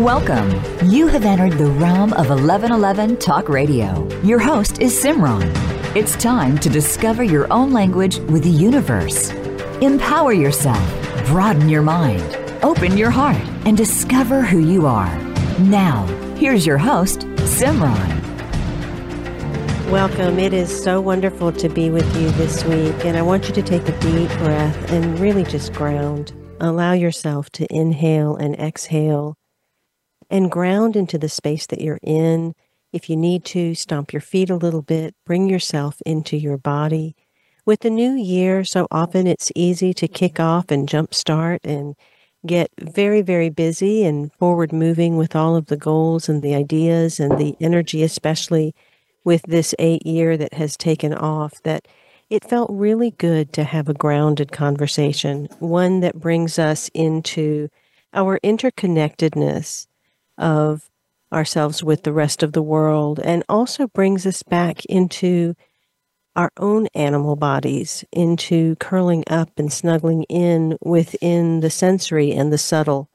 Welcome. You have entered the realm of 1111 Talk Radio. Your host is Simran. It's time to discover your own language with the universe. Empower yourself, broaden your mind, open your heart, and discover who you are. Now, here's your host, Simran. Welcome. It is so wonderful to be with you this week, and I want you to take a deep breath and really just ground. Allow yourself to inhale and exhale and ground into the space that you're in. If you need to, stomp your feet a little bit, bring yourself into your body. With the new year, so often it's easy to kick off and jumpstart and get very, very busy and forward moving with all of the goals and the ideas and the energy, especially with this eight year that has taken off, that it felt really good to have a grounded conversation, one that brings us into our interconnectedness of ourselves with the rest of the world and also brings us back into our own animal bodies, into curling up and snuggling in within the sensory and the subtle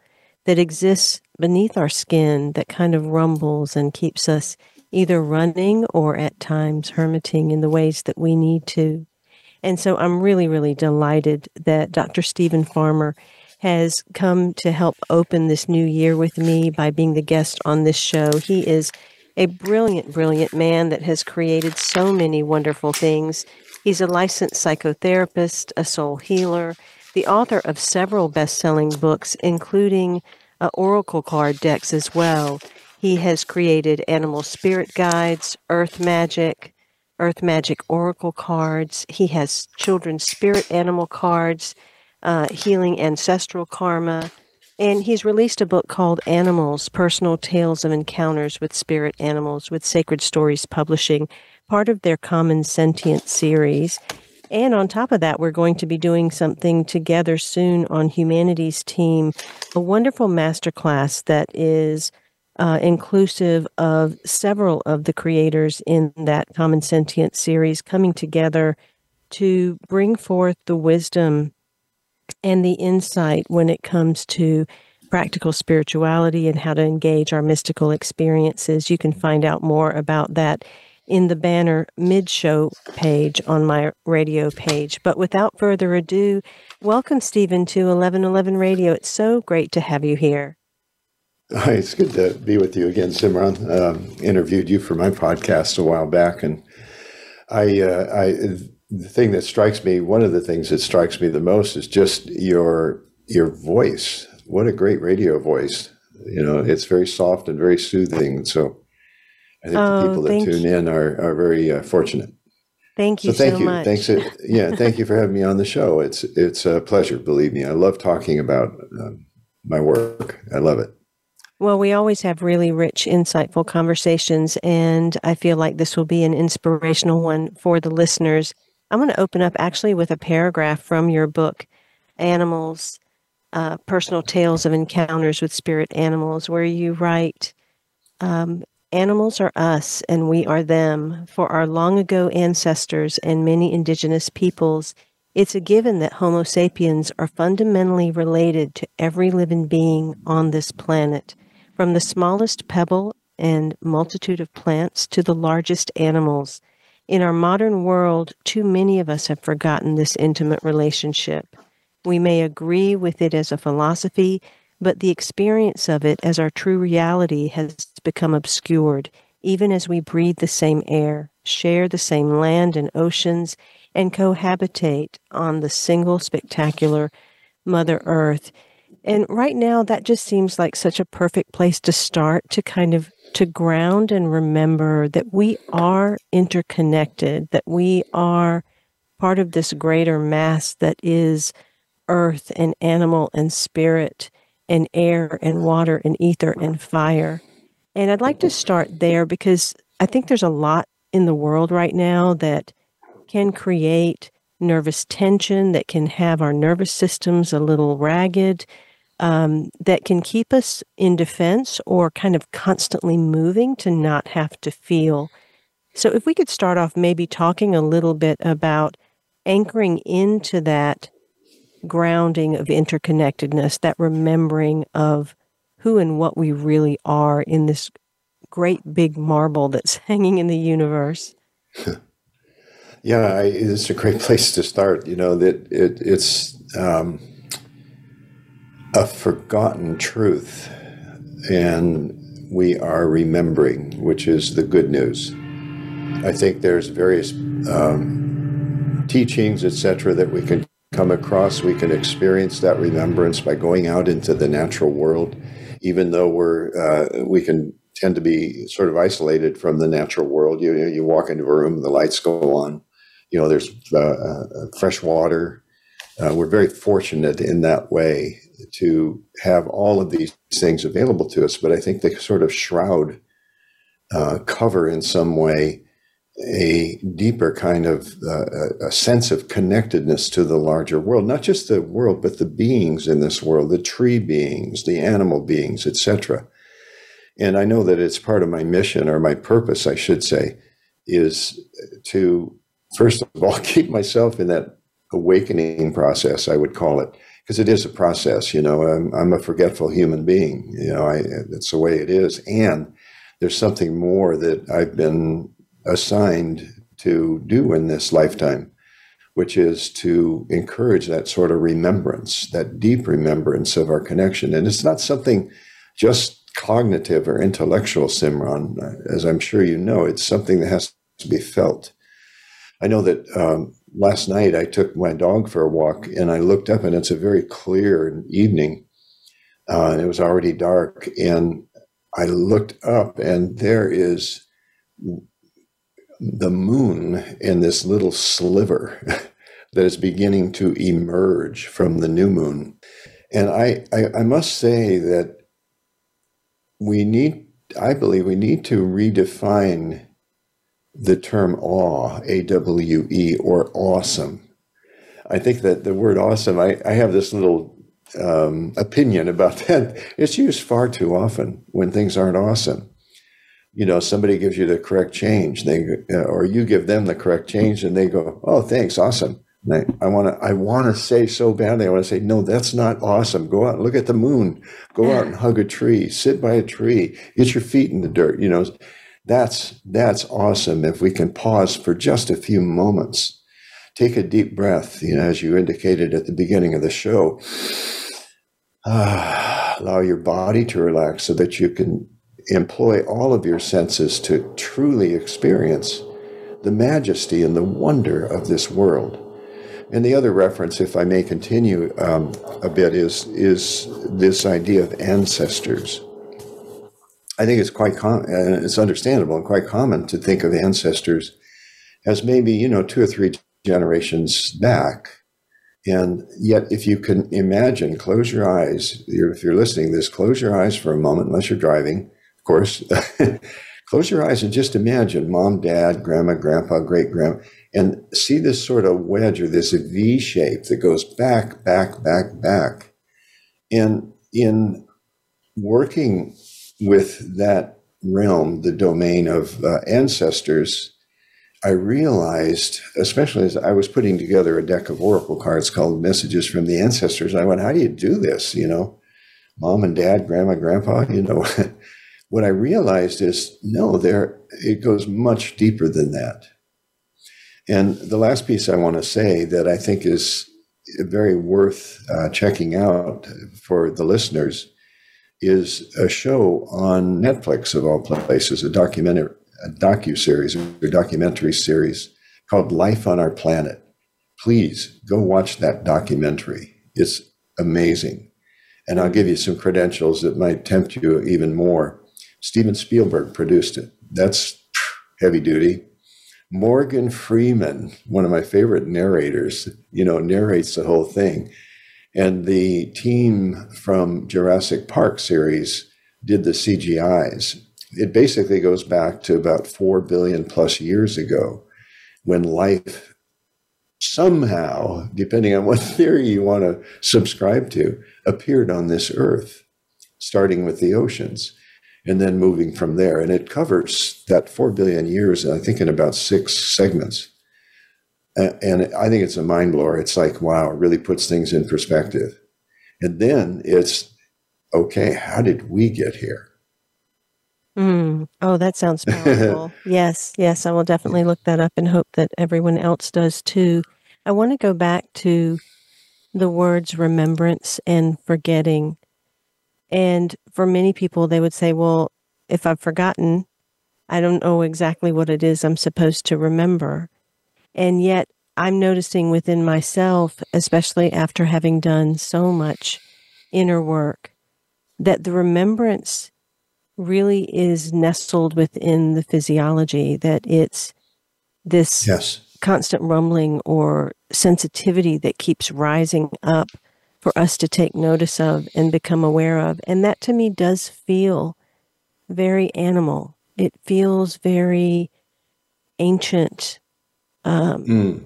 that exists beneath our skin that kind of rumbles and keeps us either running or at times hermiting in the ways that we need to. And so I'm really, really delighted that Dr. Steven Farmer has come to help open this new year with me by being the guest on this show. He is a brilliant, brilliant man that has created so many wonderful things. He's a licensed psychotherapist, a soul healer, the author of several best selling books, including uh, oracle card decks as well. He has created animal spirit guides, earth magic, earth magic oracle cards. He has children's spirit animal cards, uh, healing ancestral karma. And he's released a book called Animals Personal Tales of Encounters with Spirit Animals with Sacred Stories Publishing, part of their Common Sentient series. And on top of that, we're going to be doing something together soon on Humanity's Team, a wonderful masterclass that is uh, inclusive of several of the creators in that Common Sentient series coming together to bring forth the wisdom and the insight when it comes to practical spirituality and how to engage our mystical experiences. You can find out more about that in the banner mid show page on my radio page. But without further ado, welcome, Steven, to 1111 Radio. It's so great to have you here. Hi, it's good to be with you again, Simran. Um, interviewed you for my podcast a while back, and I, uh, I, the thing that strikes me, one of the things that strikes me the most is just your your voice. What a great radio voice! You know, it's very soft and very soothing. So, I think oh, the people that tune you. in are are very uh, fortunate. Thank you so, thank so you. much. Thanks, uh, yeah, thank you for having me on the show. It's it's a pleasure. Believe me, I love talking about uh, my work. I love it. Well, we always have really rich, insightful conversations, and I feel like this will be an inspirational one for the listeners. I'm going to open up actually with a paragraph from your book, Animals uh, Personal Tales of Encounters with Spirit Animals, where you write um, Animals are us, and we are them. For our long ago ancestors and many indigenous peoples, it's a given that Homo sapiens are fundamentally related to every living being on this planet from the smallest pebble and multitude of plants to the largest animals. In our modern world, too many of us have forgotten this intimate relationship. We may agree with it as a philosophy, but the experience of it as our true reality has become obscured, even as we breathe the same air, share the same land and oceans, and cohabitate on the single spectacular Mother Earth. And right now, that just seems like such a perfect place to start to kind of to ground and remember that we are interconnected, that we are part of this greater mass that is earth and animal and spirit and air and water and ether and fire. And I'd like to start there because I think there's a lot in the world right now that can create nervous tension, that can have our nervous systems a little ragged, um, that can keep us in defense or kind of constantly moving to not have to feel. So, if we could start off maybe talking a little bit about anchoring into that grounding of interconnectedness, that remembering of who and what we really are in this great big marble that's hanging in the universe. yeah, I, it's a great place to start. You know that it, it's um, a forgotten truth, and we are remembering, which is the good news. I think there's various um, teachings, etc., that we can come across. We can experience that remembrance by going out into the natural world, even though we're uh, we can tend to be sort of isolated from the natural world. You you walk into a room, the lights go on. You know, there's uh, uh, fresh water. Uh, we're very fortunate in that way to have all of these things available to us, but I think they sort of shroud, uh, cover in some way a deeper kind of uh, a sense of connectedness to the larger world, not just the world, but the beings in this world, the tree beings, the animal beings, etc. And I know that it's part of my mission or my purpose, I should say, is to first of all keep myself in that awakening process, I would call it, because it is a process. You know, I'm, I'm a forgetful human being. You know, I, it's the way it is, and there's something more that I've been assigned to do in this lifetime, which is to encourage that sort of remembrance, that deep remembrance of our connection. And it's not something just cognitive or intellectual, Simran, as I'm sure you know, it's something that has to be felt. I know that um, last night I took my dog for a walk and I looked up and it's a very clear evening. Uh, and it was already dark. And I looked up and there is the moon in this little sliver that is beginning to emerge from the new moon. And I, I, I must say that we need, I believe we need to redefine the term awe, A W E, or awesome. I think that the word awesome, I, I have this little um, opinion about that. It's used far too often when things aren't awesome. You know, somebody gives you the correct change, they uh, or you give them the correct change, and they go, "Oh, thanks, awesome." I, I want to I want to say so badly. I want to say, no, that's not awesome. Go out and look at the moon. Go out and hug a tree. Sit by a tree. Get your feet in the dirt. You know, that's, that's awesome if we can pause for just a few moments. Take a deep breath, you know, as you indicated at the beginning of the show. Ah, allow your body to relax so that you can employ all of your senses to truly experience the majesty and the wonder of this world. And the other reference, if I may continue um, a bit, is is this idea of ancestors. I think it's quite com- uh, it's understandable and quite common to think of ancestors as maybe you know two or three generations back. And yet, if you can imagine, close your eyes. If you're listening to this, close your eyes for a moment, unless you're driving, of course. close your eyes and just imagine mom, dad, grandma, grandpa, great grandma, and see this sort of wedge or this V shape that goes back, back, back, back. And in working with that realm, the domain of uh, ancestors, I realized, especially as I was putting together a deck of oracle cards called Messages from the Ancestors, I went, How do you do this? You know, mom and dad, grandma, grandpa, you know. what I realized is no, there it goes much deeper than that. And the last piece I want to say that I think is very worth uh, checking out for the listeners is a show on Netflix of all places, a documentary, a docu series, a documentary series called Life on Our Planet. Please go watch that documentary. It's amazing. And I'll give you some credentials that might tempt you even more. Steven Spielberg produced it. That's heavy duty. Morgan Freeman, one of my favorite narrators, you know, narrates the whole thing. And the team from Jurassic Park series did the CGIs. It basically goes back to about 4 billion plus years ago when life somehow, depending on what theory you want to subscribe to, appeared on this earth, starting with the oceans and then moving from there. And it covers that 4 billion years, I think, in about six segments. And I think it's a mind blower. It's like, wow, it really puts things in perspective. And then it's okay, how did we get here? Mm. Oh, that sounds powerful. yes, yes, I will definitely look that up and hope that everyone else does too. I want to go back to the words remembrance and forgetting. And for many people, they would say, well, if I've forgotten, I don't know exactly what it is I'm supposed to remember. And yet, I'm noticing within myself, especially after having done so much inner work, that the remembrance really is nestled within the physiology, that it's this yes. constant rumbling or sensitivity that keeps rising up for us to take notice of and become aware of. And that to me does feel very animal. It feels very ancient um, mm.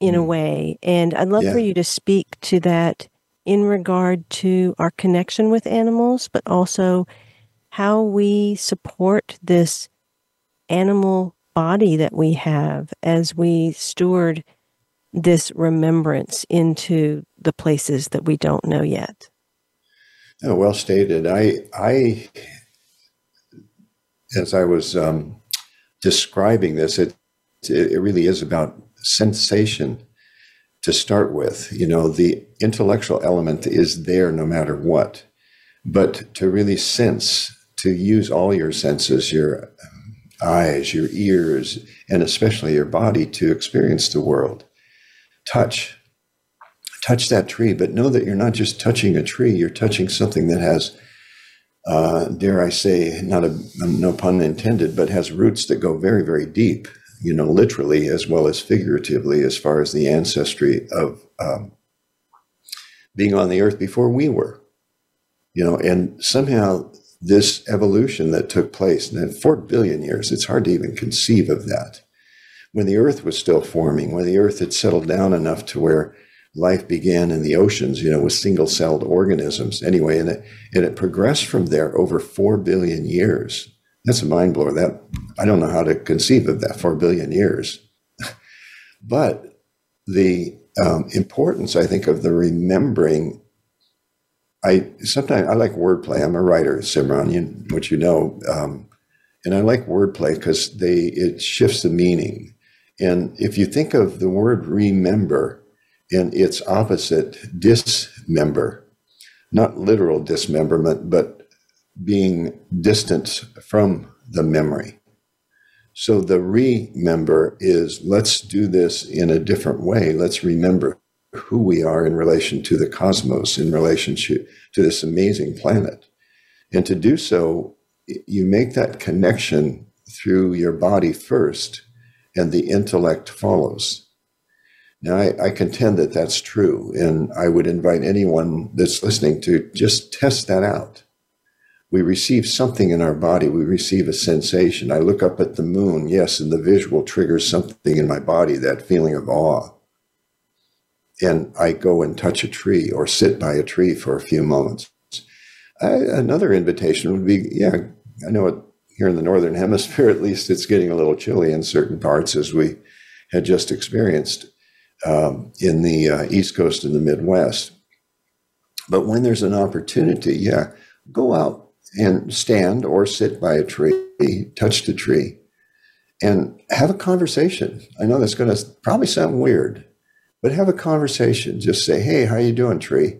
in mm. a way. And I'd love yeah. for you to speak to that in regard to our connection with animals, but also how we support this animal body that we have as we steward this remembrance into the places that we don't know yet. Oh, well stated. I, I, as I was um, describing this, it, it really is about sensation to start with. You know, the intellectual element is there no matter what, but to really sense to use all your senses, your eyes, your ears, and especially your body to experience the world. Touch. Touch that tree, but know that you're not just touching a tree, you're touching something that has, uh, dare I say, not a no pun intended, but has roots that go very, very deep, you know, literally as well as figuratively, as far as the ancestry of um, being on the earth before we were. You know, and somehow this evolution that took place in four billion years. It's hard to even conceive of that. When the earth was still forming, when the earth had settled down enough to where life began in the oceans, you know, with single celled organisms. Anyway, and it, and it progressed from there over four billion years. That's a mind blower. That I don't know how to conceive of that four billion years. but the um, importance, I think, of the remembering I sometimes I like wordplay. I'm a writer, Simran, you, which you know, um, and I like wordplay because they it shifts the meaning. And if you think of the word remember and its opposite, dismember, not literal dismemberment, but being distant from the memory. So the remember is let's do this in a different way. Let's remember who we are in relation to the cosmos, in relationship to this amazing planet. And to do so, you make that connection through your body first, and the intellect follows. Now, I, I, contend that that's true, and I would invite anyone that's listening to just test that out. We receive something in our body, we receive a sensation. I look up at the moon, yes, and the visual triggers something in my body, that feeling of awe and I go and touch a tree or sit by a tree for a few moments. I, another invitation would be, yeah, I know it, here in the northern hemisphere, at least, it's getting a little chilly in certain parts, as we had just experienced um, in the uh, East Coast and the Midwest. But when there's an opportunity, yeah, go out and stand or sit by a tree, touch the tree, and have a conversation. I know that's going to probably sound weird, but have a conversation. Just say, "Hey, how you doing, tree?"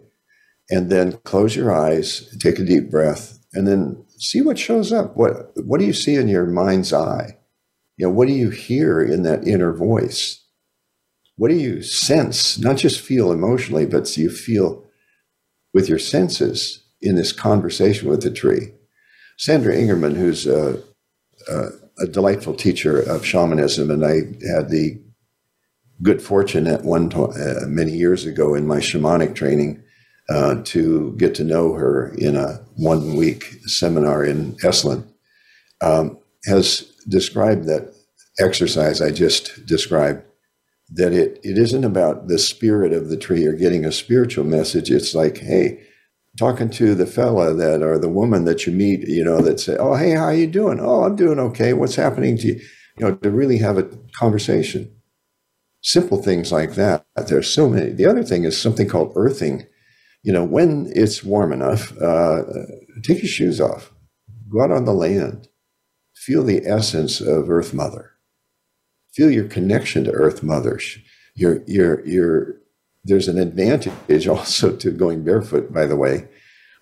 And then close your eyes, take a deep breath, and then see what shows up. What what do you see in your mind's eye? You know, what do you hear in that inner voice? What do you sense? Not just feel emotionally, but you feel with your senses in this conversation with the tree. Sandra Ingerman, who's a, a, a delightful teacher of shamanism, and I had the good fortune at one to- uh, many years ago in my shamanic training uh, to get to know her in a one week seminar in Esalen, um, has described that exercise I just described. That it, it isn't about the spirit of the tree or getting a spiritual message. It's like, hey, talking to the fella that or the woman that you meet, you know, that say, "Oh, hey, how you doing? Oh, I'm doing okay. What's happening to you?" You know, to really have a conversation simple things like that. There's so many. The other thing is something called earthing. you know, when it's warm enough, uh, take your shoes off, go out on the land, feel the essence of Earth Mother, feel your connection to Earth Mother. Your, your, your, there's an advantage also to going barefoot, by the way,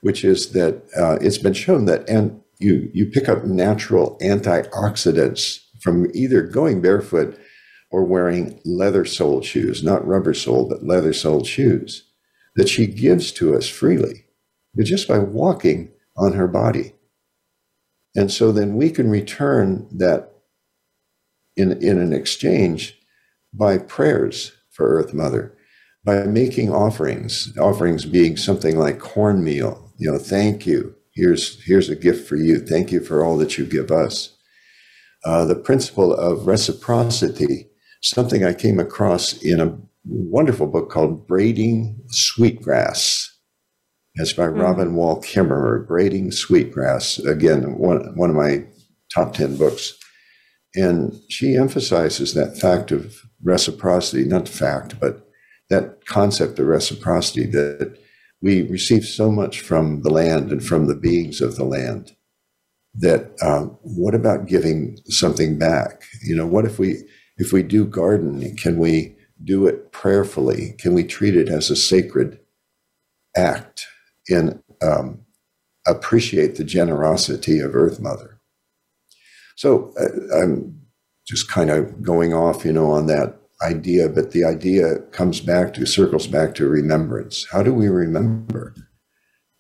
which is that uh, it's been shown that and you you pick up natural antioxidants from either going barefoot or wearing leather soled shoes, not rubber soled, but leather soled shoes that she gives to us freely, just by walking on her body. And so then we can return that in, in an exchange by prayers for Earth Mother, by making offerings, offerings being something like cornmeal, you know, thank you. Here's, here's a gift for you. Thank you for all that you give us. Uh, the principle of reciprocity, something I came across in a wonderful book called Braiding Sweetgrass. It's by mm-hmm. Robin Wall Kimmerer, Braiding Sweetgrass. Again, one, one of my top 10 books. And she emphasizes that fact of reciprocity, not fact, but that concept of reciprocity that we receive so much from the land and from the beings of the land that um, what about giving something back? You know, what if we if we do gardening, can we do it prayerfully? Can we treat it as a sacred act and um, appreciate the generosity of Earth Mother? So uh, I'm just kind of going off, you know, on that idea, but the idea comes back to, circles back to remembrance. How do we remember?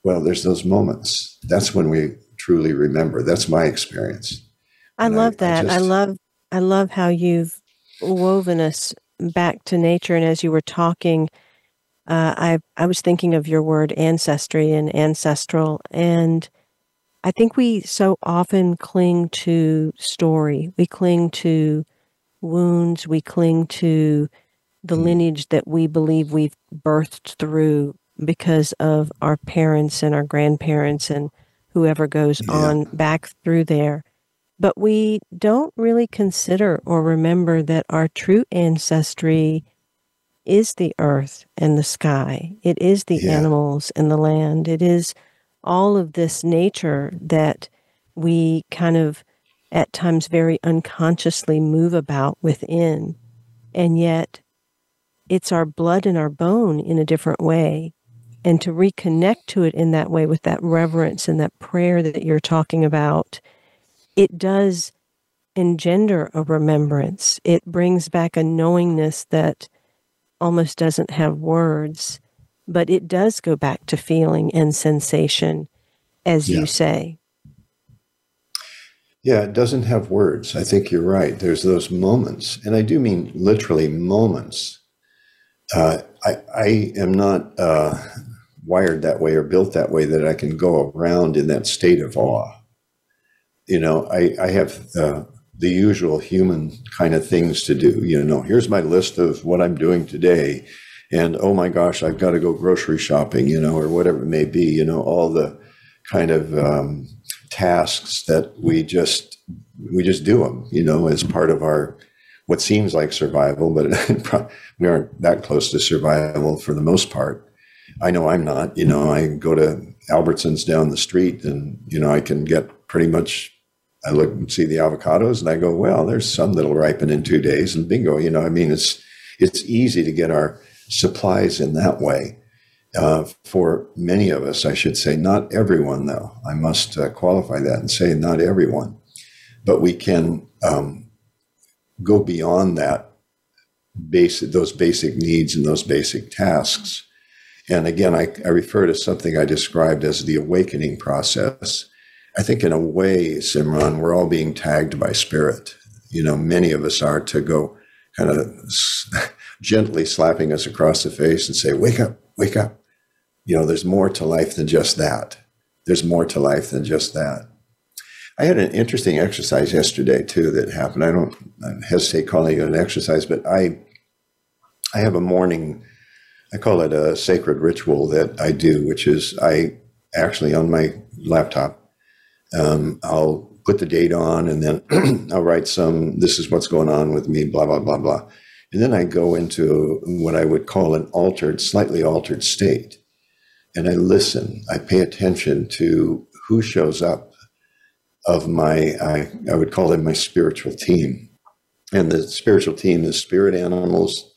Well, there's those moments. That's when we truly remember. That's my experience. I and love I, that. I, just, I love I love how you've woven us back to nature. And as you were talking, uh, I I was thinking of your word ancestry and ancestral, and I think we so often cling to story. We cling to wounds. We cling to the mm. lineage that we believe we've birthed through because of our parents and our grandparents and whoever goes yeah. on back through there. But we don't really consider or remember that our true ancestry is the earth and the sky. It is the yeah. animals and the land. It is all of this nature that we kind of at times very unconsciously move about within. And yet it's our blood and our bone in a different way. And to reconnect to it in that way with that reverence and that prayer that you're talking about it does engender a remembrance. It brings back a knowingness that almost doesn't have words, but it does go back to feeling and sensation, as yeah. you say. Yeah, it doesn't have words. I think you're right. There's those moments, and I do mean literally moments. Uh, I, I am not uh, wired that way or built that way that I can go around in that state of awe you know, I, I have uh, the usual human kind of things to do. You know, here's my list of what I'm doing today. And oh my gosh, I've got to go grocery shopping, you know, or whatever it may be, you know, all the kind of um, tasks that we just we just do them, you know, as part of our what seems like survival, but we aren't that close to survival for the most part. I know I'm not. You know, I go to Albertsons down the street, and you know, I can get pretty much I look and see the avocados and I go, well, there's some that'll ripen in two days and bingo. You know, I mean, it's, it's easy to get our supplies in that way. Uh, for many of us, I should say, not everyone, though. I must uh, qualify that and say not everyone, but we can um, go beyond that basic, those basic needs and those basic tasks. And again, I, I refer to something I described as the awakening process I think in a way, Simran, we're all being tagged by spirit. You know, many of us are to go kind of gently slapping us across the face and say, wake up, wake up. You know, there's more to life than just that. There's more to life than just that. I had an interesting exercise yesterday too that happened. I don't hesitate calling it an exercise, but I I have a morning I call it a sacred ritual that I do, which is I actually on my laptop um, I'll put the date on and then I'll write some, this is what's going on with me, blah, blah, blah, blah. And then I go into what I would call an altered, slightly altered state. And I listen. I pay attention to who shows up of my, I, I would call them my spiritual team. And the spiritual team is spirit animals,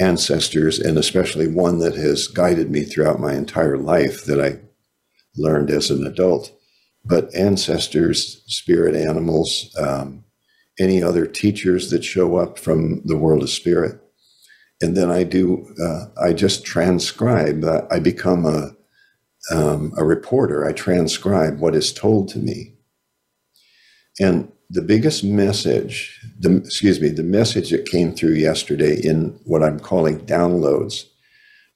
ancestors, and especially one that has guided me throughout my entire life that I learned as an adult. But ancestors, spirit animals, um, any other teachers that show up from the world of spirit. And then I do, uh, I just transcribe. Uh, I become a, um, a reporter. I transcribe what is told to me. And the biggest message, the, excuse me, the message that came through yesterday in what I'm calling downloads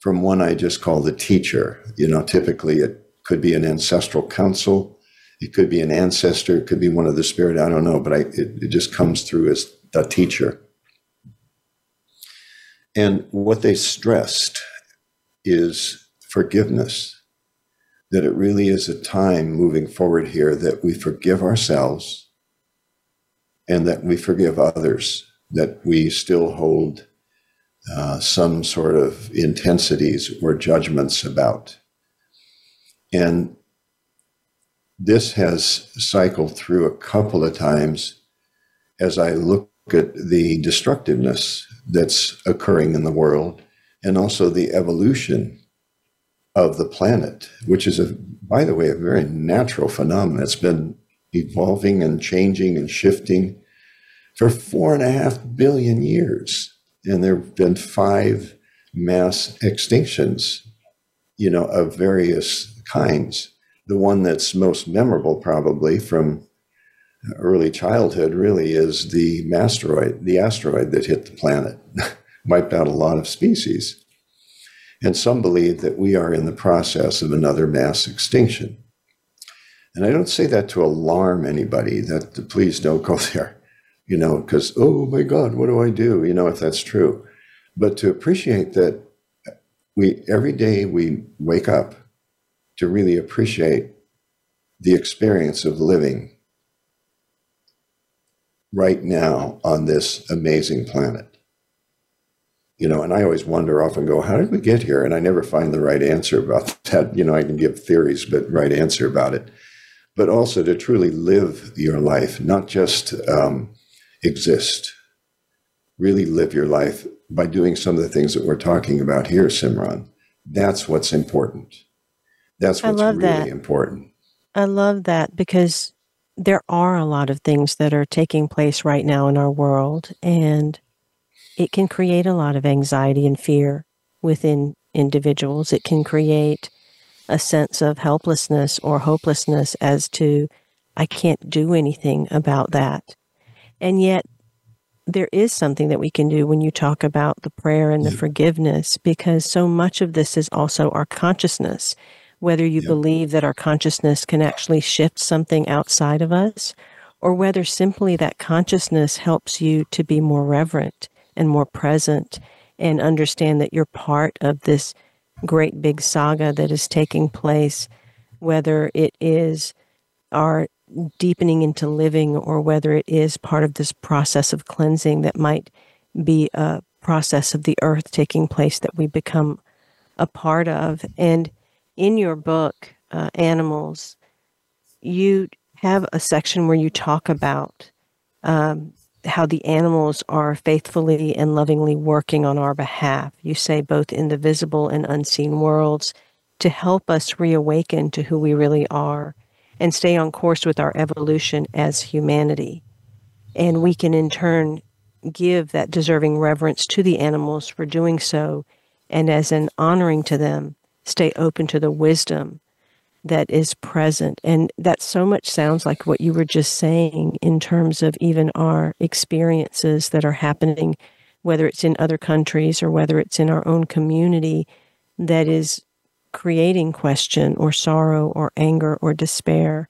from one I just call the teacher. You know, typically it could be an ancestral council, it could be an ancestor, it could be one of the spirit, I don't know, but I, it, it just comes through as the teacher. And what they stressed is forgiveness, that it really is a time moving forward here that we forgive ourselves and that we forgive others, that we still hold uh, some sort of intensities or judgments about. And this has cycled through a couple of times as I look at the destructiveness that's occurring in the world and also the evolution of the planet, which is a, by the way, a very natural phenomenon. It's been evolving and changing and shifting for four and a half billion years. And there have been five mass extinctions, you know, of various kinds. The one that's most memorable, probably from early childhood, really is the asteroid, the asteroid that hit the planet, wiped out a lot of species. And some believe that we are in the process of another mass extinction. And I don't say that to alarm anybody, that please don't go there you know, because, oh my God, what do I do? You know, if that's true. But to appreciate that we, every day we wake up to really appreciate the experience of living right now on this amazing planet. You know, and I always wonder, often go, how did we get here? And I never find the right answer about that. You know, I can give theories, but right answer about it. But also to truly live your life, not just um, exist. Really live your life by doing some of the things that we're talking about here, Simran. That's what's important. That's what's really that. important. I love that because there are a lot of things that are taking place right now in our world, and it can create a lot of anxiety and fear within individuals. It can create a sense of helplessness or hopelessness as to, I can't do anything about that. And yet, there is something that we can do when you talk about the prayer and the forgiveness, because so much of this is also our consciousness. Whether you believe that our consciousness can actually shift something outside of us, or whether simply that consciousness helps you to be more reverent and more present and understand that you're part of this great big saga that is taking place, whether it is our deepening into living or whether it is part of this process of cleansing that might be a process of the earth taking place that we become a part of. And in your book, uh, Animals, you have a section where you talk about um, how the animals are faithfully and lovingly working on our behalf. You say both in the visible and unseen worlds to help us reawaken to who we really are and stay on course with our evolution as humanity. And we can in turn give that deserving reverence to the animals for doing so, and as an honoring to them, stay open to the wisdom that is present. And that so much sounds like what you were just saying in terms of even our experiences that are happening, whether it's in other countries or whether it's in our own community, that is creating question or sorrow or anger or despair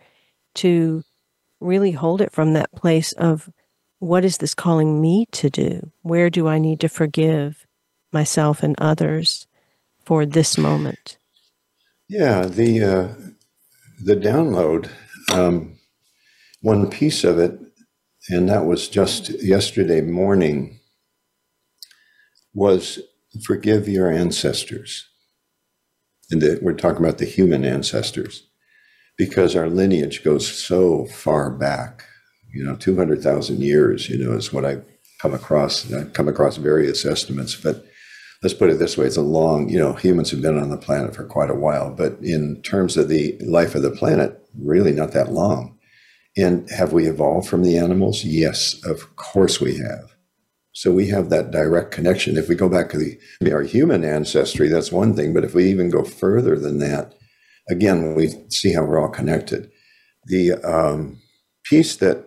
to really hold it from that place of what is this calling me to do? Where do I need to forgive myself and others for this moment? Yeah, the uh, the download, um, one piece of it, and that was just yesterday morning, was forgive your ancestors. And the, we're talking about the human ancestors because our lineage goes so far back. You know, 200,000 years, you know, is what I've come across. I've come across various estimates, but let's put it this way it's a long, you know, humans have been on the planet for quite a while, but in terms of the life of the planet, really not that long. And have we evolved from the animals? Yes, of course we have. So we have that direct connection. If we go back to the our human ancestry, that's one thing. But if we even go further than that, again, we see how we're all connected. The um, piece that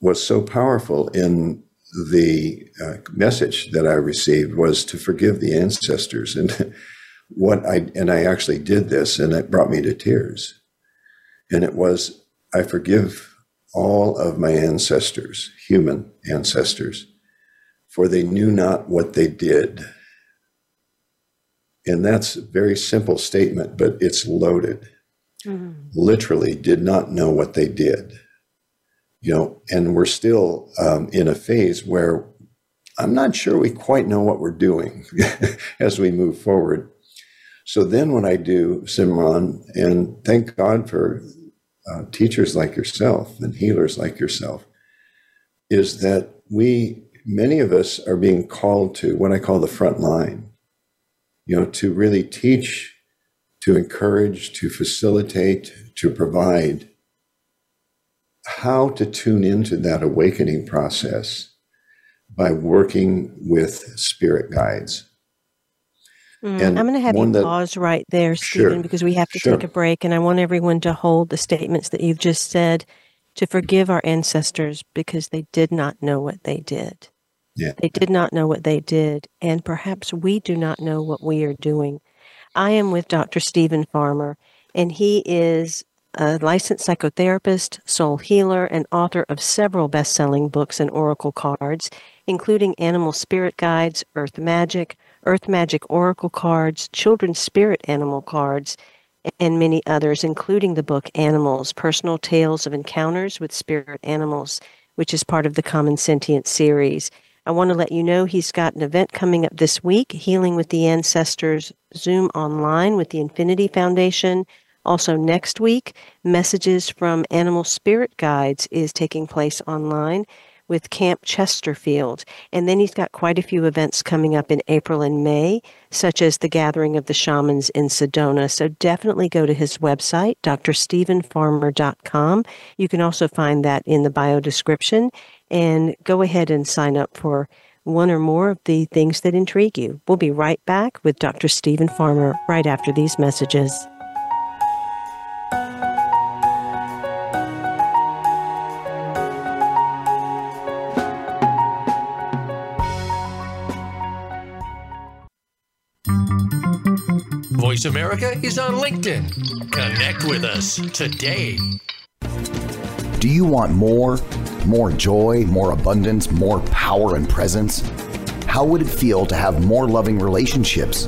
was so powerful in the uh, message that I received was to forgive the ancestors. And what I and I actually did this, and it brought me to tears. And it was I forgive all of my ancestors, human ancestors, for they knew not what they did. And that's a very simple statement, but it's loaded. Mm-hmm. Literally, did not know what they did. You know, and we're still um, in a phase where I'm not sure we quite know what we're doing as we move forward. So then, what I do, Simran, and thank God for uh, teachers like yourself and healers like yourself is that we, many of us, are being called to what I call the front line, you know, to really teach, to encourage, to facilitate, to provide how to tune into that awakening process by working with spirit guides. Mm, I'm going to have you that, pause right there, Steven, sure, because we have to sure. take a break. And I want everyone to hold the statements that you've just said to forgive our ancestors because they did not know what they did. Yeah. They did not know what they did. And perhaps we do not know what we are doing. I am with Dr. Steven Farmer, and he is a licensed psychotherapist, soul healer, and author of several best selling books and oracle cards, including Animal Spirit Guides, Earth Magic, Earth Magic Oracle cards, Children's Spirit Animal cards, and many others, including the book Animals Personal Tales of Encounters with Spirit Animals, which is part of the Common Sentient series. I want to let you know he's got an event coming up this week Healing with the Ancestors Zoom online with the Infinity Foundation. Also, next week, Messages from Animal Spirit Guides is taking place online with Camp Chesterfield. And then he's got quite a few events coming up in April and May, such as the Gathering of the Shamans in Sedona. So definitely go to his website, drstevenfarmer.com. You can also find that in the bio description. And go ahead and sign up for one or more of the things that intrigue you. We'll be right back with Dr. Steven Farmer right after these messages. Voice America is on LinkedIn. Connect with us today. Do you want more? More joy, more abundance, more power and presence? How would it feel to have more loving relationships?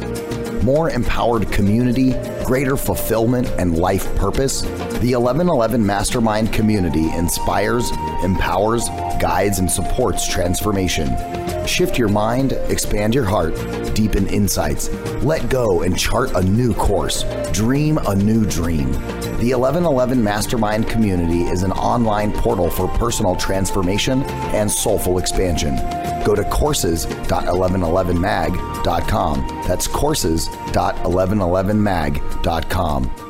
More empowered community, greater fulfillment, and life purpose? The 1111 Mastermind community inspires, empowers, guides, and supports transformation Shift your mind, expand your heart, deepen insights, let go and chart a new course. Dream a new dream. The 1111 Mastermind community is an online portal for personal transformation and soulful expansion. Go to courses.1111mag.com. That's courses.1111mag.com.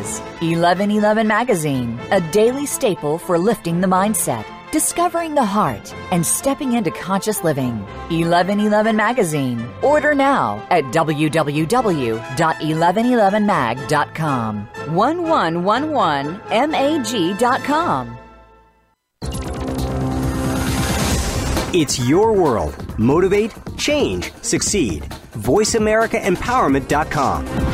Is 1111 Magazine, a daily staple for lifting the mindset, discovering the heart, and stepping into conscious living. 1111 Magazine. Order now at www.1111mag.com. 1111mag.com. It's your world. Motivate, change, succeed. VoiceAmericaEmpowerment.com.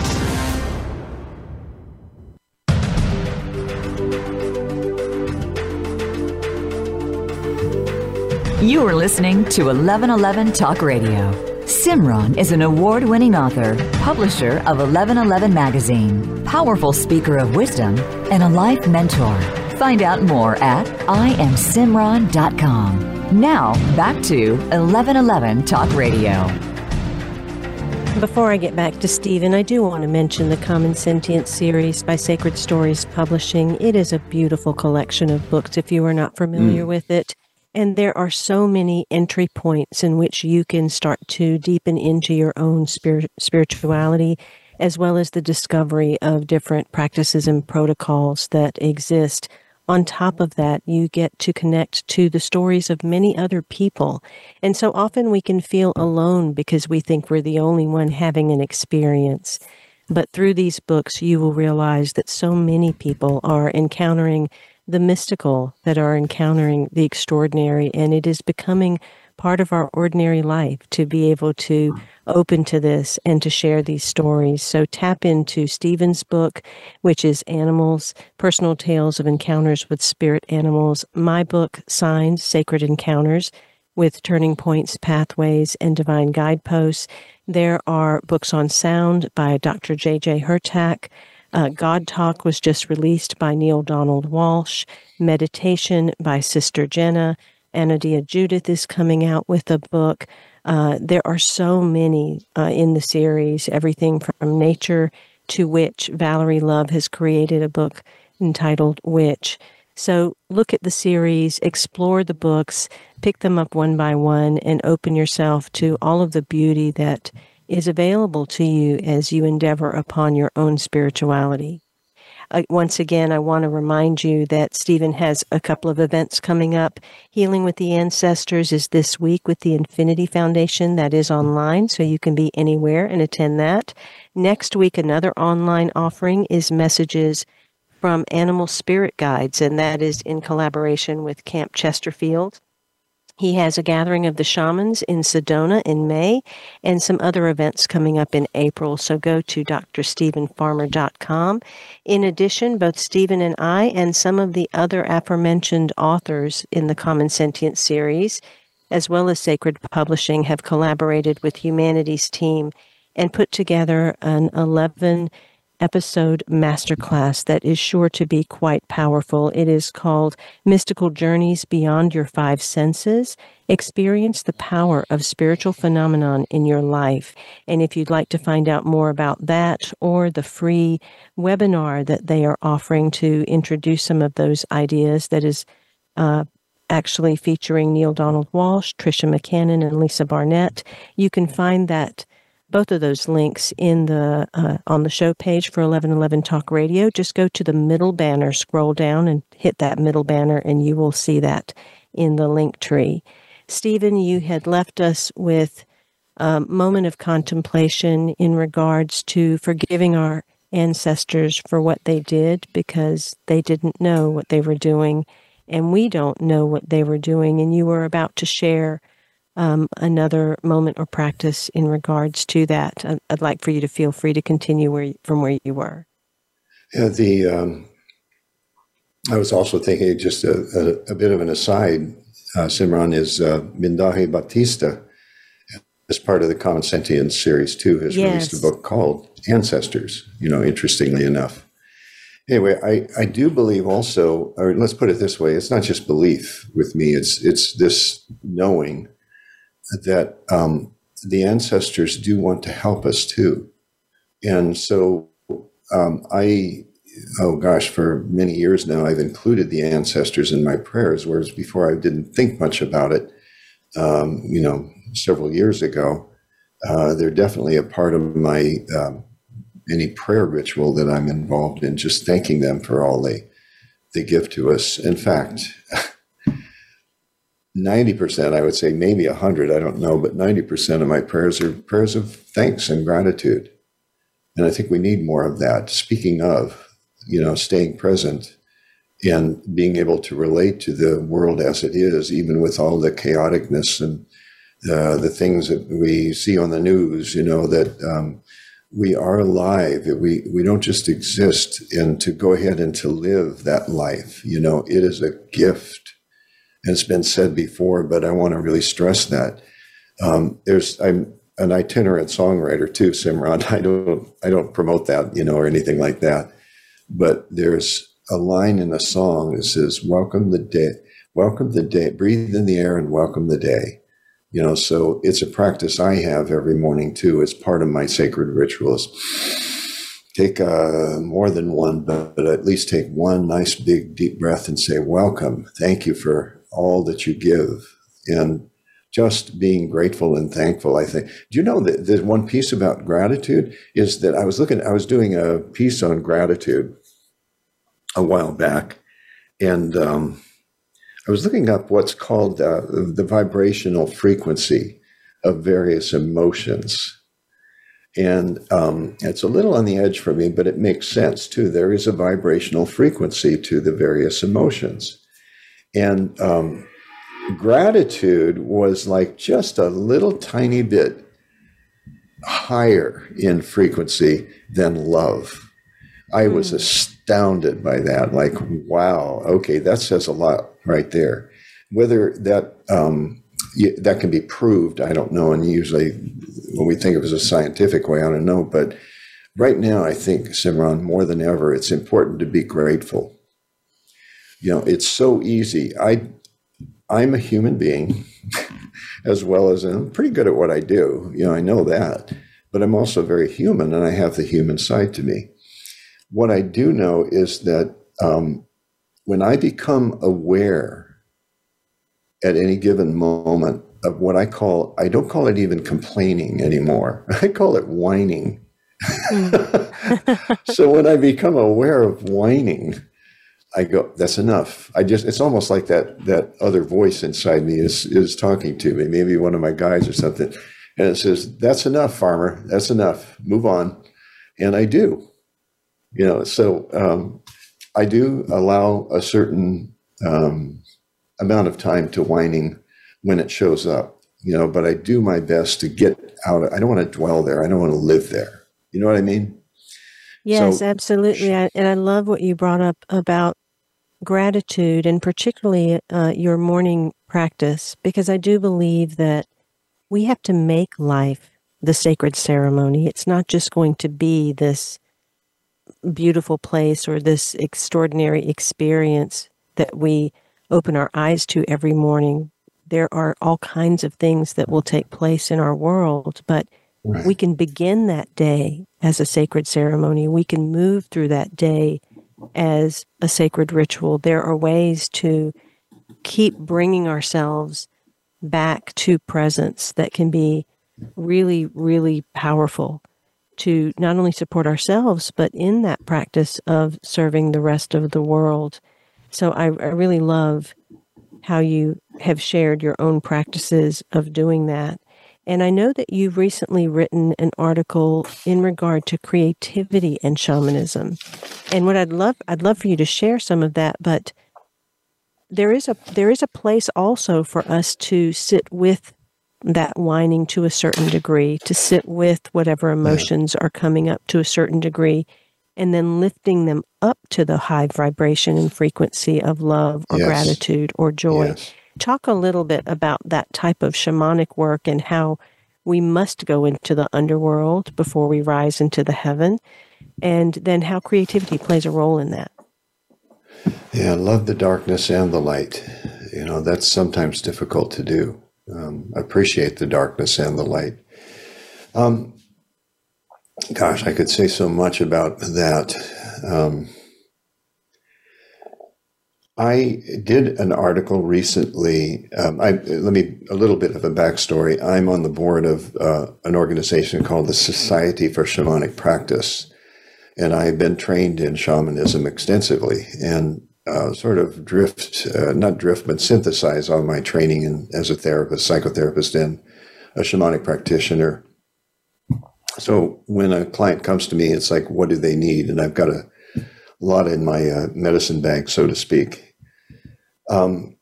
You are listening to 1111 Talk Radio. Simran is an award winning author, publisher of 1111 Magazine, powerful speaker of wisdom, and a life mentor. Find out more at IamSimran.com. Now, back to 1111 Talk Radio. Before I get back to Steven, I do want to mention the Common Sentience series by Sacred Stories Publishing. It is a beautiful collection of books if you are not familiar mm. with it. And there are so many entry points in which you can start to deepen into your own spir- spirituality, as well as the discovery of different practices and protocols that exist on top of that, you get to connect to the stories of many other people. And so often we can feel alone because we think we're the only one having an experience. But through these books, you will realize that so many people are encountering the mystical, that are encountering the extraordinary, and it is becoming part of our ordinary life to be able to open to this and to share these stories. So tap into Steven's book, which is Animals, Personal Tales of Encounters with Spirit Animals. My book, Signs, Sacred Encounters with Turning Points, Pathways, and Divine Guideposts. There are books on sound by Dr. J.J. Hurtak. Uh, God Talk was just released by Neale Donald Walsch, Meditation by Sister Jenna. Anodea Judith is coming out with a book. Uh, there are so many uh, in the series, everything from nature to witch. Valerie Love has created a book entitled Witch. So look at the series, explore the books, pick them up one by one, and open yourself to all of the beauty that is available to you as you endeavor upon your own spirituality. Uh, once again, I want to remind you that Steven has a couple of events coming up. Healing with the Ancestors is this week with the Infinity Foundation. That is online, so you can be anywhere and attend that. Next week, another online offering is Messages from Animal Spirit Guides, and that is in collaboration with Camp Chesterfield. He has a gathering of the shamans in Sedona in May and some other events coming up in April. So go to drstevenfarmer.com. In addition, both Steven and I and some of the other aforementioned authors in the Common Sentience series, as well as Sacred Publishing, have collaborated with Humanity's team and put together an 11 episode masterclass that is sure to be quite powerful. It is called Mystical Journeys Beyond Your Five Senses. Experience the power of spiritual phenomenon in your life. And if you'd like to find out more about that or the free webinar that they are offering to introduce some of those ideas, that is uh, actually featuring Neale Donald Walsch, Tricia McCannon, and Lisa Barnett, you can find that both of those links in the uh, on the show page for 1111 Talk Radio. Just go to the middle banner, scroll down, and hit that middle banner, and you will see that in the link tree. Steven, you had left us with a moment of contemplation in regards to forgiving our ancestors for what they did because they didn't know what they were doing, and we don't know what they were doing. And you were about to share um, another moment or practice in regards to that. I'd like for you to feel free to continue where from where you were. Yeah, the um, I was also thinking just a, a, a bit of an aside. Uh, Simran is uh, Mindahi Bastida, as part of the Common Sentience series too, has yes. released a book called Ancestors. You know, interestingly enough. Anyway, I, I do believe also, or let's put it this way: it's not just belief with me; it's it's this knowing that um, the ancestors do want to help us too. And so um, I, oh gosh, for many years now, I've included the ancestors in my prayers, whereas before I didn't think much about it, um, you know, several years ago. Uh, they're definitely a part of my um, any prayer ritual that I'm involved in, just thanking them for all they they give to us. In fact, 90%, I would say maybe 100, I don't know, but 90% of my prayers are prayers of thanks and gratitude. And I think we need more of that. Speaking of, you know, staying present and being able to relate to the world as it is, even with all the chaoticness and uh, the things that we see on the news, you know, that um, we are alive. We, we don't just exist and to go ahead and to live that life, you know, it is a gift. It's been said before, but I want to really stress that. Um, there's, I'm an itinerant songwriter too, Simran. I don't, I don't promote that, you know, or anything like that. But there's a line in a song that says, welcome the day, welcome the day, breathe in the air and welcome the day you know so it's a practice i have every morning too as part of my sacred rituals take uh, more than one but, but at least take one nice big deep breath and say welcome thank you for all that you give and just being grateful and thankful i think do you know that there's one piece about gratitude is that i was looking i was doing a piece on gratitude a while back and um, I was looking up what's called uh, the vibrational frequency of various emotions. And um, it's a little on the edge for me, but it makes sense too. There is a vibrational frequency to the various emotions. And um, gratitude was like just a little tiny bit higher in frequency than love. I was mm. astounded by that. Like, wow, okay, that says a lot right there. Whether that um, that can be proved, I don't know. And usually, when we think of it as a scientific way, I don't know. But right now, I think Simran, more than ever, it's important to be grateful. You know, it's so easy. I I'm a human being, as well as I'm pretty good at what I do. You know, I know that, but I'm also very human, and I have the human side to me. What I do know is that um, when I become aware at any given moment of what I call, I don't call it even complaining anymore. I call it whining. so when I become aware of whining, I go, that's enough. I just, it's almost like that, that other voice inside me is, is talking to me, maybe one of my guys or something. And it says, that's enough, farmer. That's enough. Move on. And I do, you know, so, um, I do allow a certain um, amount of time to whining when it shows up, you know, but I do my best to get out. I don't want to dwell there. I don't want to live there. You know what I mean? Yes, so, absolutely. I, and I love what you brought up about gratitude and particularly uh, your morning practice, because I do believe that we have to make life the sacred ceremony. It's not just going to be this beautiful place or this extraordinary experience that we open our eyes to every morning. There are all kinds of things that will take place in our world, but right. we can begin that day as a sacred ceremony. We can move through that day as a sacred ritual. There are ways to keep bringing ourselves back to presence that can be really, really powerful to not only support ourselves, but in that practice of serving the rest of the world. So I, I really love how you have shared your own practices of doing that. And I know that you've recently written an article in regard to creativity and shamanism. And what I'd love I'd love for you to share some of that, but there is a there is a place also for us to sit with that whining to a certain degree, to sit with whatever mm-hmm. emotions are coming up to a certain degree, and then lifting them up to the high vibration and frequency of love or yes. gratitude or joy. Yes. Talk a little bit about that type of shamanic work and how we must go into the underworld before we rise into the heaven, and then how creativity plays a role in that. Yeah, love the darkness and the light. You know, that's sometimes difficult to do um, appreciate the darkness and the light. Um, gosh, I could say so much about that. Um, I did an article recently. Um, I, let me a little bit of a backstory. I'm on the board of uh, an organization called the Society for Shamanic Practice, and I've been trained in shamanism extensively and uh, sort of drift, uh, not drift, but synthesize all my training in, as a therapist, psychotherapist, and a shamanic practitioner. So when a client comes to me, it's like, what do they need? And I've got a lot in my uh, medicine bag, so to speak. Um,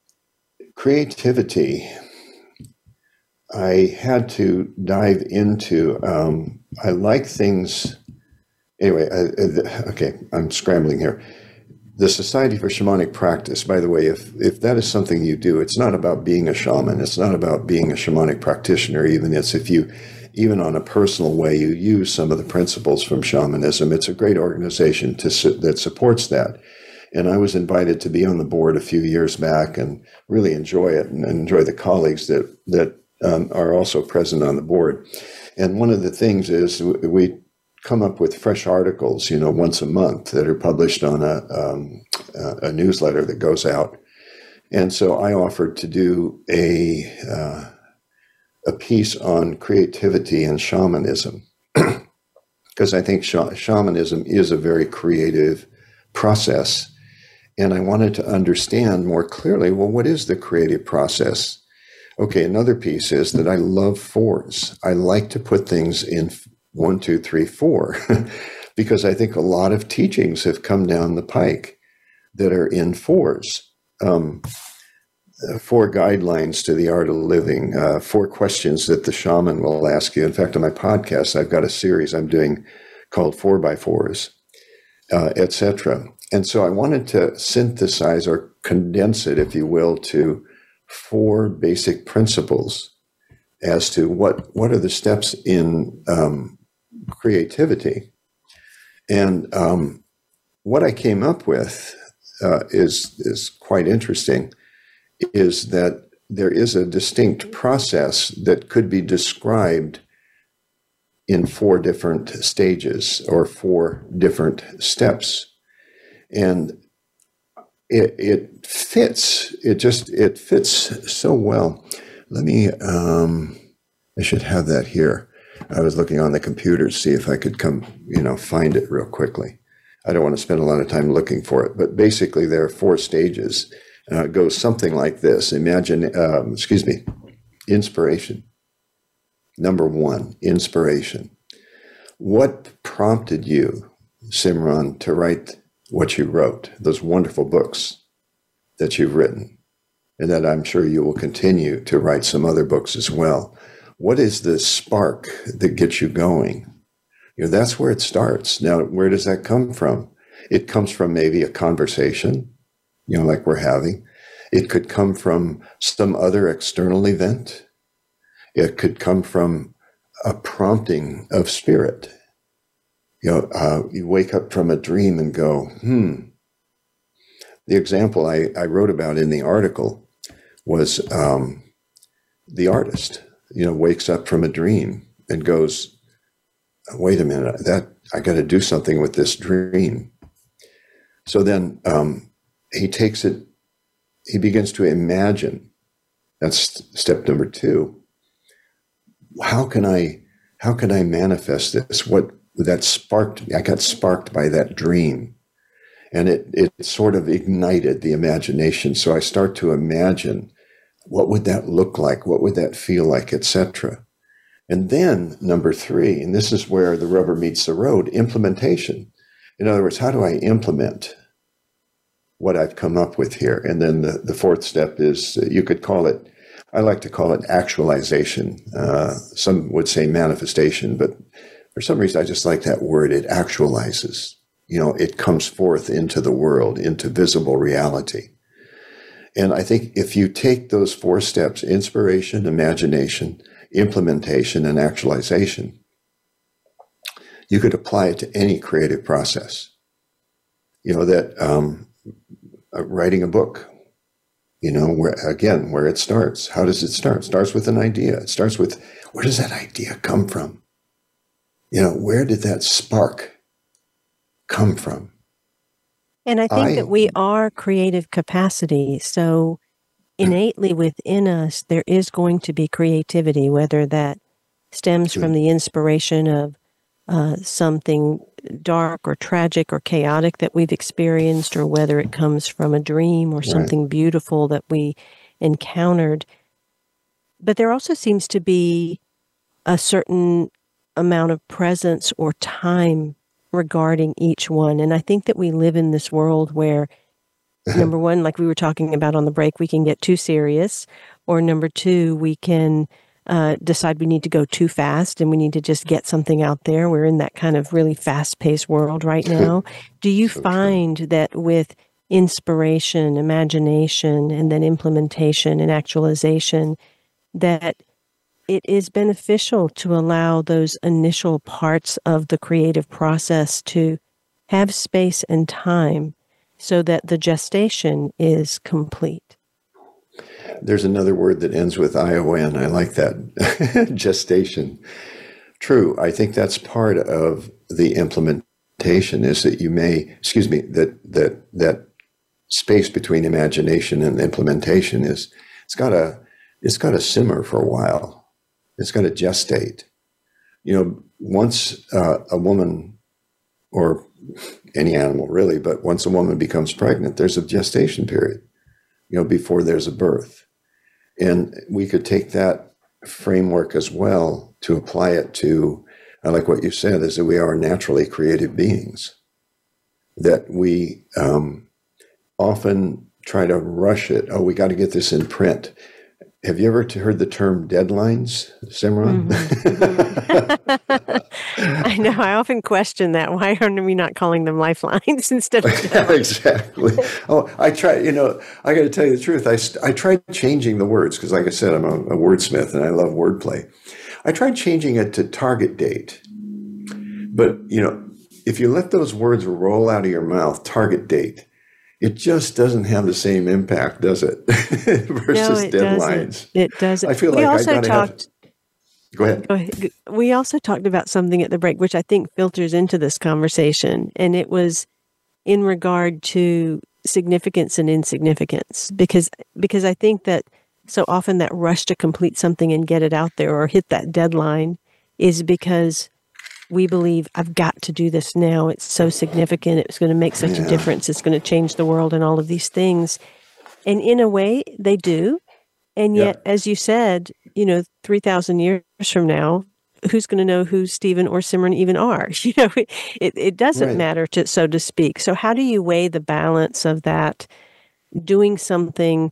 creativity, I had to dive into. Um, I like things. Anyway, uh, okay, I'm scrambling here. The Society for Shamanic Practice, by the way, if, if that is something you do, it's not about being a shaman. It's not about being a shamanic practitioner, even. It's if you, even on a personal way, you use some of the principles from shamanism. It's a great organization to, that supports that. And I was invited to be on the board a few years back and really enjoy it and enjoy the colleagues that, that um, are also present on the board. And one of the things is we come up with fresh articles, you know, once a month that are published on a, um, a newsletter that goes out. And so I offered to do a uh, a piece on creativity and shamanism because I think sh- shamanism is a very creative process, and I wanted to understand more clearly. Well, what is the creative process? Okay, another piece is that I love fours. I like to put things in one, two, three, four, because I think a lot of teachings have come down the pike that are in fours. Um, uh, four guidelines to the art of living, uh, four questions that the shaman will ask you. In fact, on my podcast, I've got a series I'm doing called Four by Fours, uh, etc. And so I wanted to synthesize or condense it, if you will, to four basic principles as to what what are the steps in um, creativity. And um, what I came up with uh, is is quite interesting. Is that there is a distinct process that could be described in four different stages or four different steps, and it, it fits. It just it fits so well. Let me. Um, I should have that here. I was looking on the computer to see if I could come, you know, find it real quickly. I don't want to spend a lot of time looking for it, but basically there are four stages. Uh, it goes something like this. Imagine, um, excuse me, inspiration. Number one, inspiration. What prompted you, Simran, to write what you wrote, those wonderful books that you've written, and that I'm sure you will continue to write some other books as well? what is the spark that gets you going? You know, that's where it starts. Now, where does that come from? It comes from maybe a conversation, you know, like we're having. It could come from some other external event. It could come from a prompting of spirit. You know, uh, you wake up from a dream and go, hmm. The example I, I wrote about in the article was um, the artist you know, wakes up from a dream and goes, wait a minute, that I got to do something with this dream. So then um, he takes it, he begins to imagine. That's step number two. How can I, how can I manifest this? What that sparked, me. I got sparked by that dream. And it, it sort of ignited the imagination. So I start to imagine what would that look like? What would that feel like, etc. And then number three, and this is where the rubber meets the road, implementation. In other words, how do I implement what I've come up with here? And then the, the fourth step is you could call it, I like to call it actualization. Uh, some would say manifestation, but for some reason, I just like that word. It actualizes. You know, it comes forth into the world, into visible reality. And I think if you take those four steps inspiration, imagination, implementation, and actualization you could apply it to any creative process. You know, that um, uh, writing a book, you know, where again, where it starts. How does it start? It starts with an idea. It starts with where does that idea come from? You know, where did that spark come from? And I think I, that we are creative capacity. So innately within us, there is going to be creativity, whether that stems from the inspiration of uh, something dark or tragic or chaotic that we've experienced, or whether it comes from a dream or something right. beautiful that we encountered. But there also seems to be a certain amount of presence or time regarding each one. And I think that we live in this world where, number one, like we were talking about on the break, we can get too serious, or number two, we can uh, decide we need to go too fast and we need to just get something out there. We're in that kind of really fast paced world right now. Do you so find true. that with inspiration, imagination, and then implementation and actualization, that it is beneficial to allow those initial parts of the creative process to have space and time so that the gestation is complete. There's another word that ends with ION. I like that gestation. True. I think that's part of the implementation is that you may, excuse me, that, that, that space between imagination and implementation is, it's got to, it's got to simmer for a while it's going to gestate. You know, once uh, a woman, or any animal really, but once a woman becomes pregnant, there's a gestation period, you know, before there's a birth. And we could take that framework as well to apply it to, I like what you said, is that we are naturally creative beings, that we um, often try to rush it. Oh, we got to get this in print. Have you ever heard the term deadlines, Simran? Mm-hmm. I know. I often question that. Why are we not calling them lifelines instead of exactly. Oh, I try. You know, I got to tell you the truth. I I tried changing the words because, like I said, I'm a, a wordsmith and I love wordplay. I tried changing it to target date, but you know, if you let those words roll out of your mouth, target date it just doesn't have the same impact, does it? Versus no, it deadlines. Doesn't. It doesn't. I feel we like also I talked. Have, go ahead. Go ahead. We also talked about something at the break, which I think filters into this conversation, and it was in regard to significance and insignificance, because because I think that so often that rush to complete something and get it out there or hit that deadline is because we believe I've got to do this now. It's so significant. It's going to make such yeah. a difference. It's going to change the world and all of these things. And in a way, they do. And yet, yeah. as you said, you know, 3,000 years from now, who's going to know who Steven or Simran even are? You know, it, it doesn't right. matter, to, so to speak. So, how do you weigh the balance of that doing something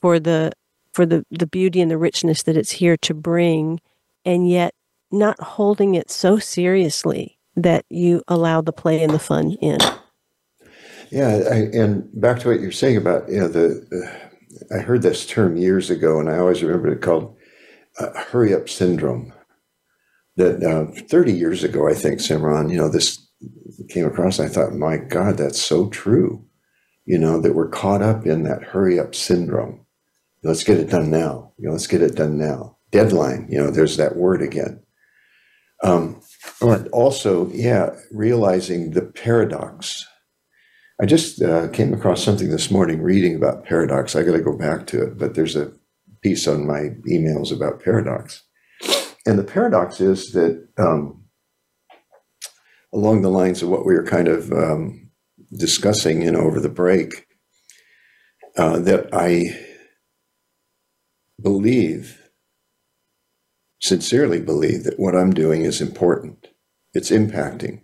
for the for the, the beauty and the richness that it's here to bring, and yet not holding it so seriously that you allow the play and the fun in. Yeah, I, and back to what you're saying about you know the, uh, I heard this term years ago, and I always remember it called uh, "hurry up syndrome." That uh, 30 years ago, I think Simran, you know, this came across. I thought, my God, that's so true. You know that we're caught up in that hurry up syndrome. Let's get it done now. You know, let's get it done now. Deadline. You know, there's that word again. Um, but also, yeah, realizing the paradox. I just uh, came across something this morning reading about paradox. I got to go back to it, but there's a piece on my emails about paradox. And the paradox is that um, along the lines of what we were kind of um, discussing, know, over the break, uh, that I believe sincerely believe that what I'm doing is important. It's impacting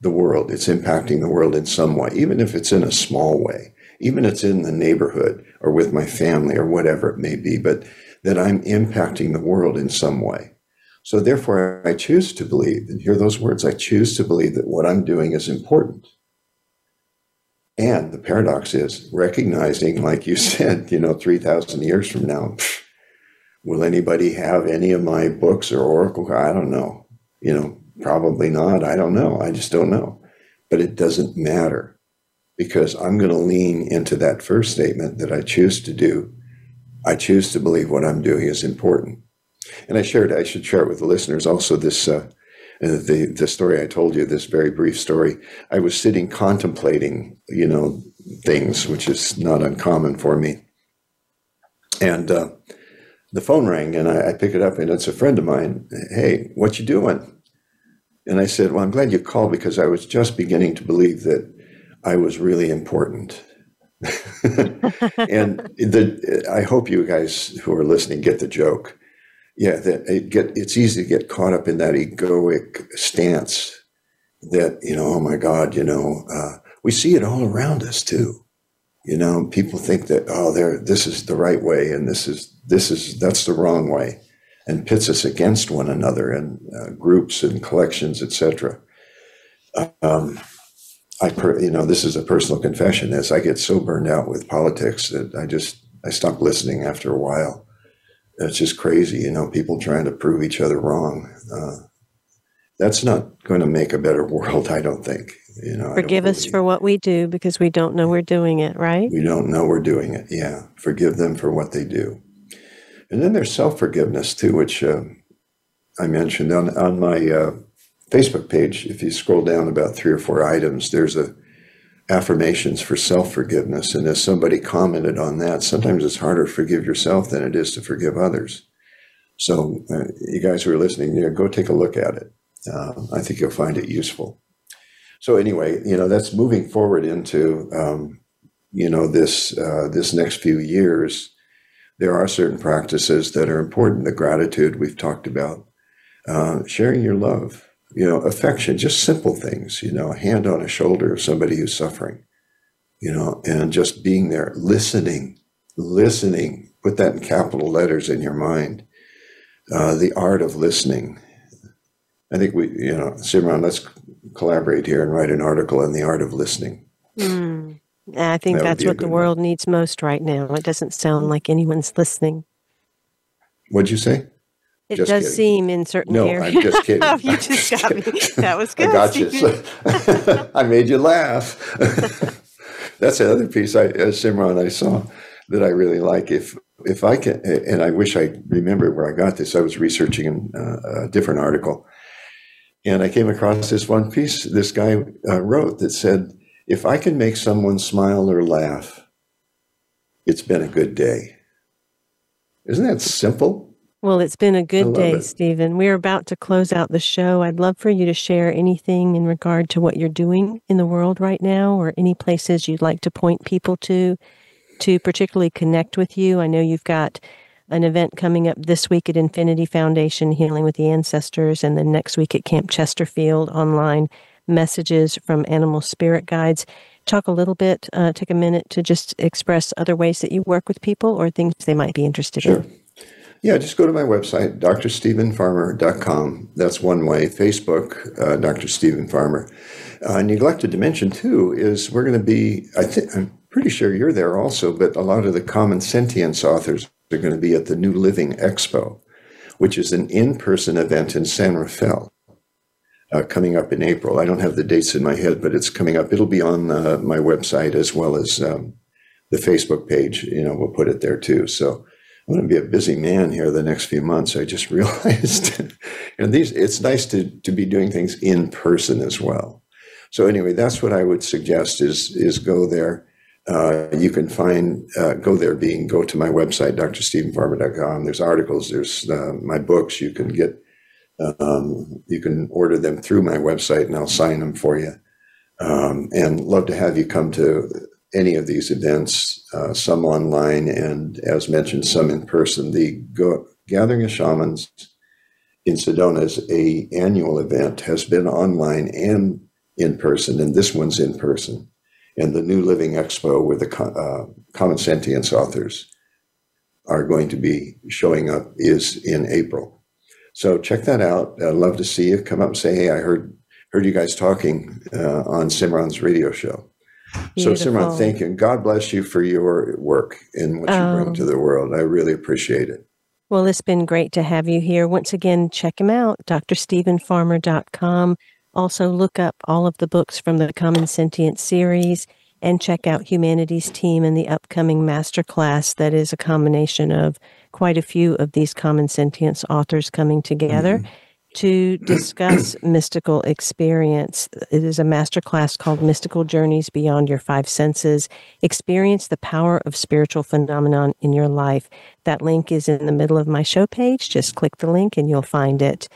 the world. It's impacting the world in some way, even if it's in a small way, even if it's in the neighborhood or with my family or whatever it may be, but that I'm impacting the world in some way. So therefore, I choose to believe, and hear those words, I choose to believe that what I'm doing is important. And the paradox is recognizing, like you said, you know, 3,000 years from now, Will anybody have any of my books or Oracle? I don't know. You know, probably not. I don't know. I just don't know. But it doesn't matter because I'm going to lean into that first statement that I choose to do. I choose to believe what I'm doing is important. And I shared, I should share it with the listeners also this, uh, the, the story I told you, this very brief story. I was sitting contemplating, you know, things, which is not uncommon for me. And, uh, the phone rang and I, I pick it up and it's a friend of mine. Hey, what you doing? And I said, Well, I'm glad you called because I was just beginning to believe that I was really important. and the, I hope you guys who are listening get the joke. Yeah, that it get it's easy to get caught up in that egoic stance that you know, oh my God, you know, uh, we see it all around us too. You know, people think that oh, there, this is the right way, and this is this is that's the wrong way, and pits us against one another and uh, groups and collections, etc. Um, I, per, you know, this is a personal confession. As I get so burned out with politics that I just I stop listening after a while. It's just crazy, you know, people trying to prove each other wrong. Uh, that's not going to make a better world, I don't think. You know, forgive us for what we do because we don't know we're doing it, right? We don't know we're doing it. Yeah, forgive them for what they do. And then there's self forgiveness too, which uh, I mentioned on on my uh, Facebook page. If you scroll down about three or four items, there's a affirmations for self forgiveness. And as somebody commented on that, sometimes it's harder to forgive yourself than it is to forgive others. So, uh, you guys who are listening, go take a look at it. Uh, I think you'll find it useful. So, anyway, you know, that's moving forward into, um, you know, this uh, this next few years. There are certain practices that are important. The gratitude we've talked about, uh, sharing your love, you know, affection, just simple things, you know, a hand on a shoulder of somebody who's suffering, you know, and just being there, listening, listening, put that in capital letters in your mind. Uh, the art of listening. I think we, you know, Simran, let's collaborate here and write an article on the art of listening. Mm. I think that that's what the world one. needs most right now. It doesn't sound like anyone's listening. What'd you say? It just does kidding. seem in certain no, areas. I'm just kidding. oh, you just got me. That was good. I got you. I made you laugh. That's another piece I, uh, Simran, I saw that I really like. If if I can, and I wish I remember where I got this. I was researching uh, a different article, and I came across this one piece this guy uh, wrote that said, "If I can make someone smile or laugh, it's been a good day." Isn't that simple? Well, it's been a good day, it. Steven. We're about to close out the show. I'd love for you to share anything in regard to what you're doing in the world right now or any places you'd like to point people to to particularly connect with you. I know you've got an event coming up this week at Infinity Foundation, Healing with the Ancestors, and then next week at Camp Chesterfield online messages from animal spirit guides. Talk a little bit, uh, take a minute to just express other ways that you work with people or things they might be interested sure. in. Yeah, just go to my website, drstevenfarmer.com. That's one way. Facebook, uh, Dr. Steven Farmer. Uh, neglected to mention too is we're going to be. I think I'm pretty sure you're there also, but a lot of the common sentience authors are going to be at the New Living Expo, which is an in-person event in San Rafael. Uh, coming up in April. I don't have the dates in my head, but it's coming up. It'll be on uh, my website as well as um, the Facebook page. You know, we'll put it there too. So I'm going to be a busy man here the next few months. I just realized, and these it's nice to to be doing things in person as well. So anyway, that's what I would suggest is is go there. Uh, you can find uh, go there being go to my website drstevenfarmer.com. There's articles. There's uh, my books. You can get um, you can order them through my website, and I'll sign them for you. Um, and love to have you come to any of these events, uh, some online and, as mentioned, some in person. The Go- Gathering of Shamans in Sedona is a annual event, has been online and in person, and this one's in person. And the New Living Expo, where the uh, Common Sentience authors are going to be showing up, is in April. So check that out. I'd love to see you. Come up and say, hey, I heard heard you guys talking uh, on Simran's radio show. Beautiful. So, Simran, thank you. And God bless you for your work and what you um, bring to um, the world. I really appreciate it. Well, it's been great to have you here. Once again, check him out, drstevenfarmer.com. Also, look up all of the books from the Common Sentience series and check out Humanity's Team and the upcoming masterclass that is a combination of quite a few of these Common Sentience authors coming together. Mm-hmm to discuss mystical experience. It is a masterclass called Mystical Journeys Beyond Your Five Senses. Experience the power of spiritual phenomenon in your life. That link is in the middle of my show page. Just click the link and you'll find it.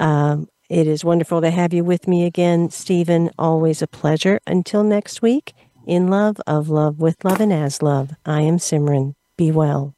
Um, It is wonderful to have you with me again, Steven. Always a pleasure. Until next week, in love, of love, with love, and as love, I am Simran. Be well.